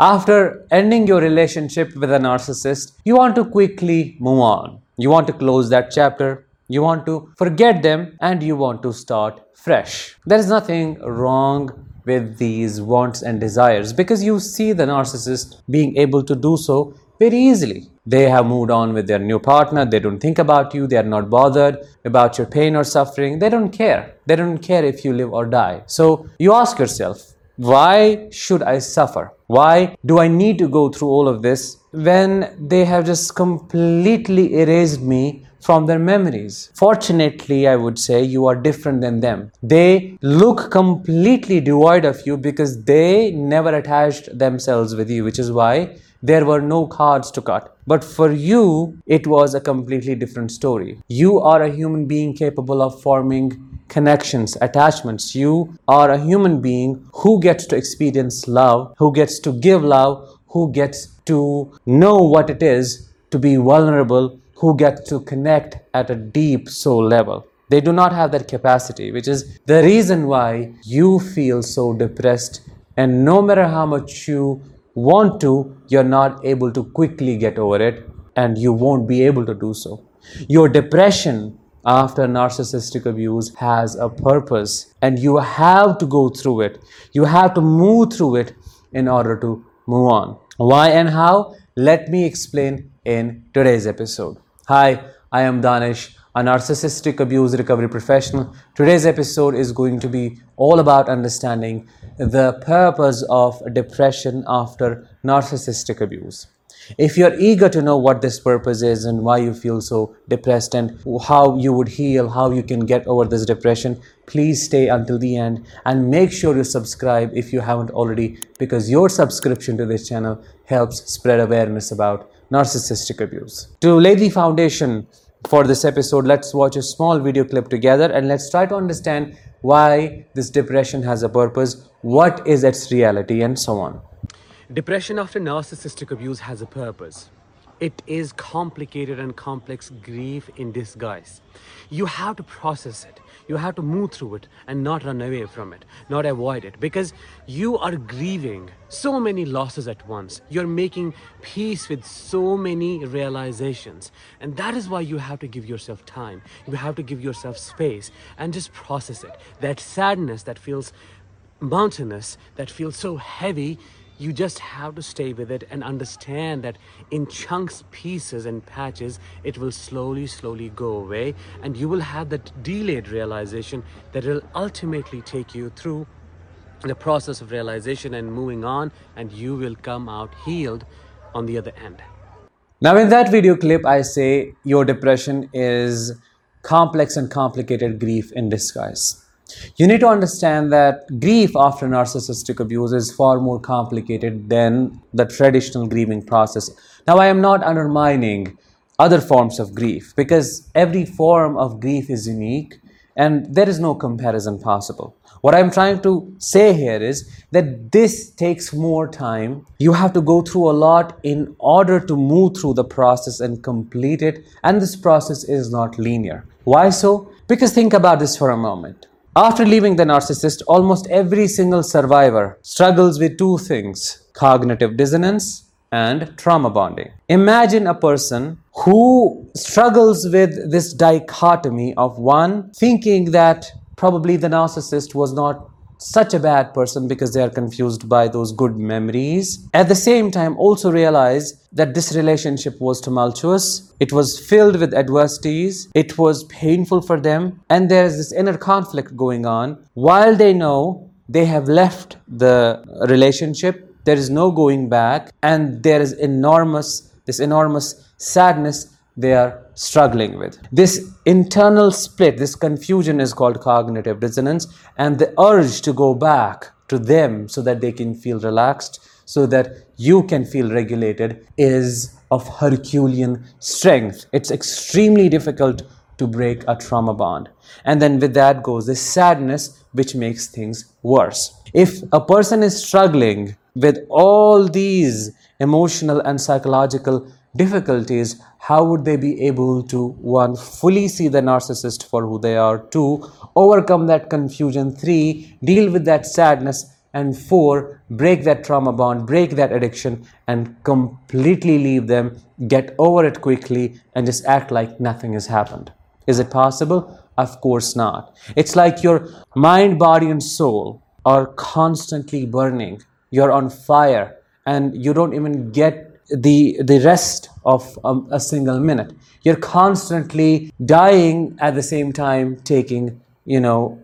After ending your relationship with a narcissist, you want to quickly move on. You want to close that chapter. You want to forget them and you want to start fresh. There is nothing wrong with these wants and desires because you see the narcissist being able to do so very easily. They have moved on with their new partner. They don't think about you. They are not bothered about your pain or suffering. They don't care. They don't care if you live or die. So you ask yourself, why should I suffer? Why do I need to go through all of this when they have just completely erased me from their memories. Fortunately, I would say you are different than them. They look completely devoid of you because they never attached themselves with you, which is why there were no cards to cut. But for you, it was a completely different story. You are a human being capable of forming connections, attachments. You are a human being who gets to experience love, who gets to give love, who gets to know what it is to be vulnerable, who gets to connect at a deep soul level. They do not have that capacity, which is the reason why you feel so depressed. And no matter how much you want to, you're not able to quickly get over it, and you won't be able to do so. Your depression after narcissistic abuse has a purpose, and you have to go through it. You have to move through it in order to move on. Why and how? Let me explain in today's episode. Hi, I am Danish, a narcissistic abuse recovery professional. Today's episode is going to be all about understanding the purpose of depression after narcissistic abuse. If you're eager to know what this purpose is and why you feel so depressed and how you would heal, how you can get over this depression, please stay until the end and make sure you subscribe if you haven't already because your subscription to this channel helps spread awareness about narcissistic abuse. To lay the foundation for this episode, let's watch a small video clip together and let's try to understand why this depression has a purpose, what is its reality, and so on. Depression after narcissistic abuse has a purpose. It is complicated and complex grief in disguise. You have to process it. You have to move through it and not run away from it, not avoid it, because you are grieving so many losses at once. You're making peace with so many realizations. And that is why you have to give yourself time. You have to give yourself space and just process it. That sadness that feels mountainous, that feels so heavy, you just have to stay with it and understand that in chunks, pieces, and patches, it will slowly, slowly go away. And you will have that delayed realization that will ultimately take you through the process of realization and moving on, and you will come out healed on the other end. Now, in that video clip, I say your depression is complex and complicated grief in disguise. You need to understand that grief after narcissistic abuse is far more complicated than the traditional grieving process. Now, I am not undermining other forms of grief because every form of grief is unique and there is no comparison possible. What I'm trying to say here is that this takes more time. You have to go through a lot in order to move through the process and complete it, and this process is not linear. Why so? Because think about this for a moment. After leaving the narcissist, almost every single survivor struggles with two things cognitive dissonance and trauma bonding. Imagine a person who struggles with this dichotomy of one thinking that probably the narcissist was not such a bad person because they are confused by those good memories. At the same time, also realize that this relationship was tumultuous, it was filled with adversities, it was painful for them, and there is this inner conflict going on. While they know they have left the relationship, there is no going back, and there is enormous, this enormous sadness they are struggling with. This internal split, this confusion is called cognitive dissonance, and the urge to go back to them so that they can feel relaxed, so that you can feel regulated, is of Herculean strength. It's extremely difficult to break a trauma bond. And then with that goes the sadness, which makes things worse. If a person is struggling with all these emotional and psychological difficulties, how would they be able to one fully see the narcissist for who they are, two overcome that confusion, three deal with that sadness And four, break that trauma bond, break that addiction, and completely leave them, get over it quickly, and just act like nothing has happened. Is it possible? Of course not. It's like your mind, body, and soul are constantly burning. You're on fire, and you don't even get the the rest of a single minute. You're constantly dying at the same time taking you know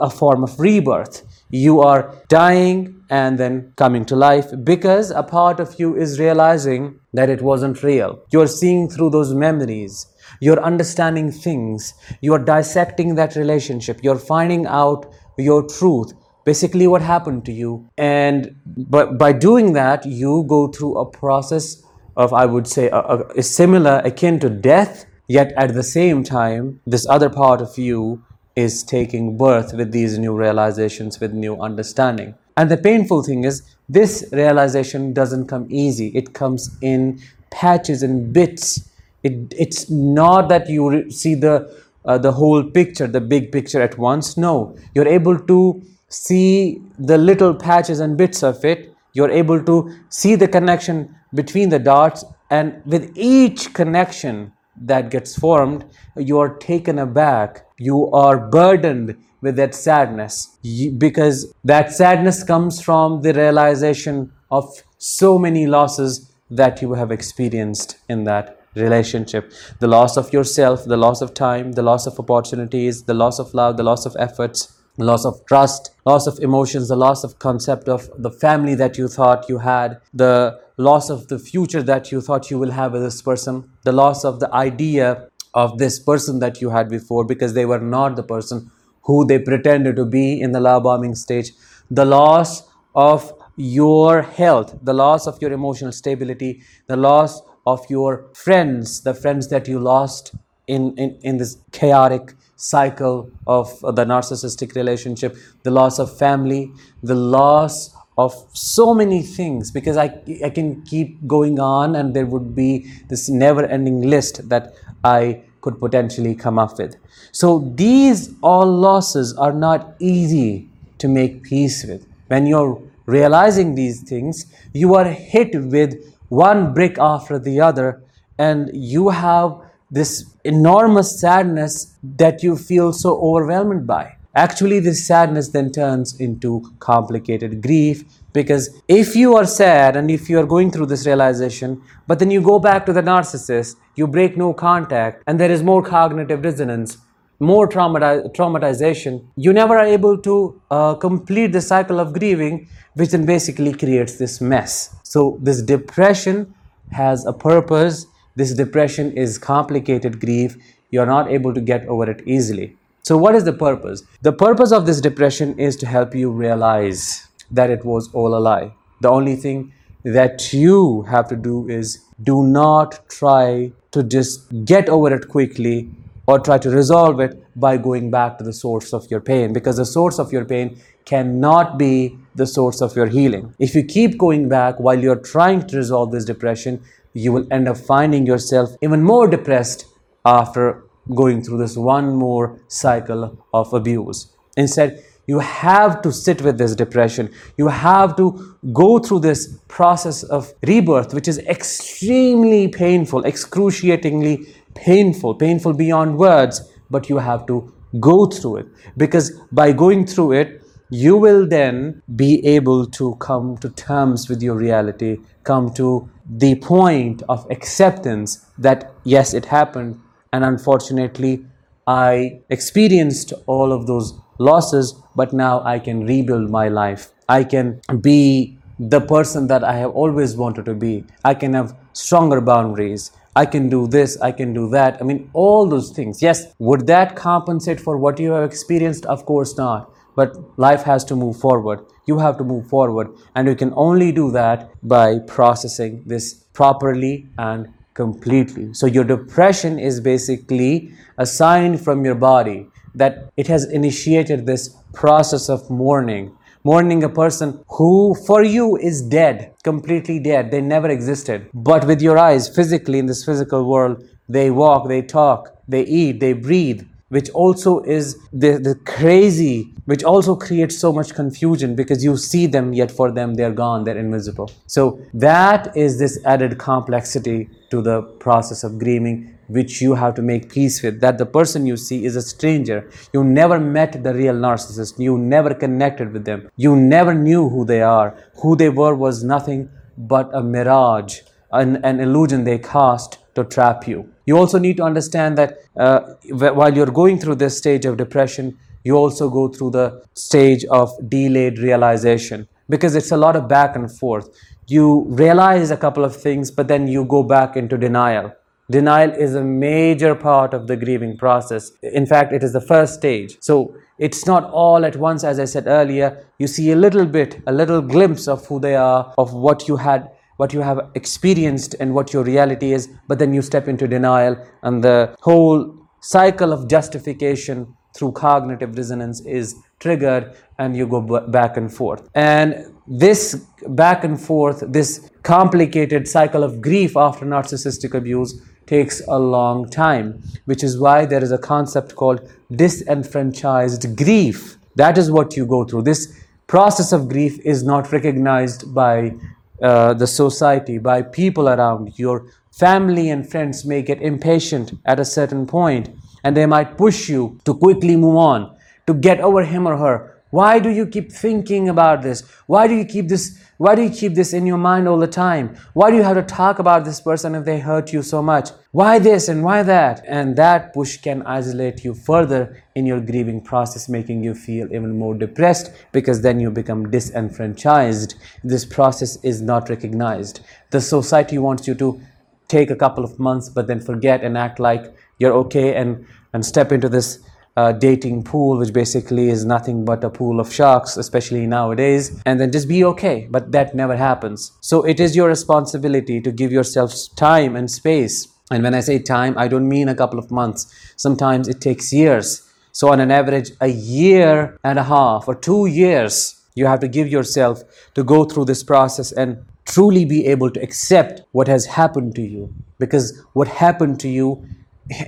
a form of rebirth. You are dying and then coming to life because a part of you is realizing that it wasn't real. You're seeing through those memories. You're understanding things. You're dissecting that relationship. You're finding out your truth basically what happened to you. And but by doing that you go through a process of i would say a, a, similar akin to death yet at the same time this other part of you is taking birth with these new realizations with new understanding. And the painful thing is this realization doesn't come easy. It comes in patches and bits. It, it's not that you see the uh, the whole picture the big picture at once. No. You're able to see the little patches and bits of it, you're able to see the connection between the dots, and with each connection that gets formed, you are taken aback. You are burdened with that sadness because that sadness comes from the realization of so many losses that you have experienced in that relationship the loss of yourself, the loss of time, the loss of opportunities, the loss of love, the loss of efforts loss of trust, loss of emotions, the loss of concept of the family that you thought you had, the loss of the future that you thought you will have with this person, the loss of the idea of this person that you had before because they were not the person who they pretended to be in the love bombing stage, the loss of your health, the loss of your emotional stability, the loss of your friends, the friends that you lost in, in, in this chaotic cycle of the narcissistic relationship, the loss of family, the loss of so many things because I, I can keep going on and there would be this never ending list that I could potentially come up with. So these all losses are not easy to make peace with. When you're realizing these things, you are hit with one brick after the other and you have this enormous sadness that you feel so overwhelmed by. Actually, this sadness then turns into complicated grief because if you are sad and if you are going through this realization, but then you go back to the narcissist, you break no contact, and there is more cognitive dissonance, more traumati- traumatization, you never are able to uh, complete the cycle of grieving, which then basically creates this mess. So, this depression has a purpose this depression is complicated grief. You're not able to get over it easily. So, what is the purpose? The purpose of this depression is to help you realize that it was all a lie. The only thing that you have to do is do not try to just get over it quickly or try to resolve it by going back to the source of your pain because the source of your pain cannot be the source of your healing. If you keep going back while you're trying to resolve this depression, you will end up finding yourself even more depressed after going through this one more cycle of abuse. Instead, you have to sit with this depression. You have to go through this process of rebirth, which is extremely painful, excruciatingly painful, painful beyond words, but you have to go through it. Because by going through it, you will then be able to come to terms with your reality, come to the point of acceptance that yes, it happened, and unfortunately, I experienced all of those losses, but now I can rebuild my life. I can be the person that I have always wanted to be. I can have stronger boundaries. I can do this, I can do that. I mean, all those things. Yes, would that compensate for what you have experienced? Of course not. But life has to move forward. You have to move forward. And you can only do that by processing this properly and completely. So, your depression is basically a sign from your body that it has initiated this process of mourning. Mourning a person who for you is dead, completely dead. They never existed. But with your eyes, physically in this physical world, they walk, they talk, they eat, they breathe. Which also is the, the crazy, which also creates so much confusion because you see them, yet for them they're gone, they're invisible. So that is this added complexity to the process of grieving which you have to make peace with that the person you see is a stranger. You never met the real narcissist. You never connected with them. You never knew who they are. Who they were was nothing but a mirage an, an illusion they cast to trap you you also need to understand that uh, while you're going through this stage of depression you also go through the stage of delayed realization because it's a lot of back and forth you realize a couple of things but then you go back into denial Denial is a major part of the grieving process. In fact, it is the first stage. So it's not all at once, as I said earlier. You see a little bit, a little glimpse of who they are, of what you had, what you have experienced, and what your reality is. But then you step into denial, and the whole cycle of justification through cognitive dissonance is triggered, and you go b- back and forth. And this back and forth, this complicated cycle of grief after narcissistic abuse takes a long time, which is why there is a concept called disenfranchised grief. That is what you go through. This process of grief is not recognized by uh, the society, by people around. Your family and friends may get impatient at a certain point and they might push you to quickly move on, to get over him or her. Why do you keep thinking about this? Why do you keep this why do you keep this in your mind all the time? Why do you have to talk about this person if they hurt you so much? Why this and why that? And that push can isolate you further in your grieving process, making you feel even more depressed because then you become disenfranchised. This process is not recognized. The society wants you to take a couple of months but then forget and act like you're okay and, and step into this uh, dating pool, which basically is nothing but a pool of sharks, especially nowadays, and then just be okay. But that never happens. So it is your responsibility to give yourself time and space. And when I say time, I don't mean a couple of months. Sometimes it takes years. So, on an average, a year and a half or two years, you have to give yourself to go through this process and truly be able to accept what has happened to you. Because what happened to you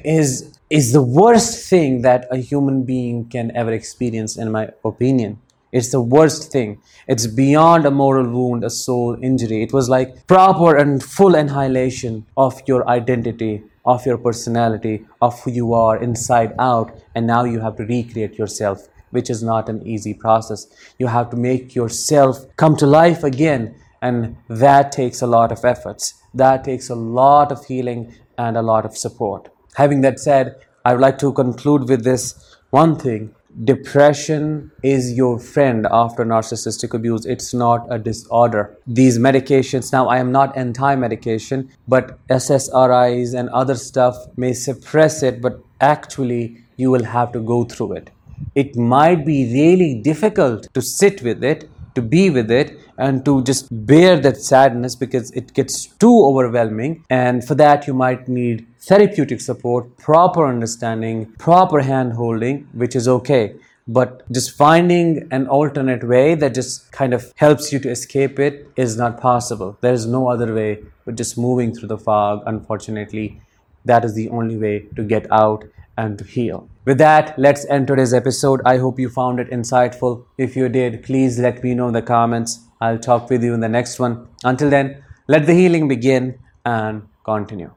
is is the worst thing that a human being can ever experience, in my opinion. It's the worst thing. It's beyond a moral wound, a soul injury. It was like proper and full annihilation of your identity, of your personality, of who you are inside out, and now you have to recreate yourself, which is not an easy process. You have to make yourself come to life again, and that takes a lot of efforts. That takes a lot of healing and a lot of support. Having that said, I would like to conclude with this one thing. Depression is your friend after narcissistic abuse. It's not a disorder. These medications now i am not anti medication but ssris and other stuff may suppress it but actually you will have to go through it. It might be really difficult to sit with it to be with it and to just bear that sadness because it gets too overwhelming. And for that, you might need therapeutic support, proper understanding, proper hand holding, which is okay. But just finding an alternate way that just kind of helps you to escape it is not possible. There is no other way but just moving through the fog, unfortunately. That is the only way to get out and to heal. With that, let's end today's episode. I hope you found it insightful. If you did, please let me know in the comments. I'll talk with you in the next one. Until then, let the healing begin and continue.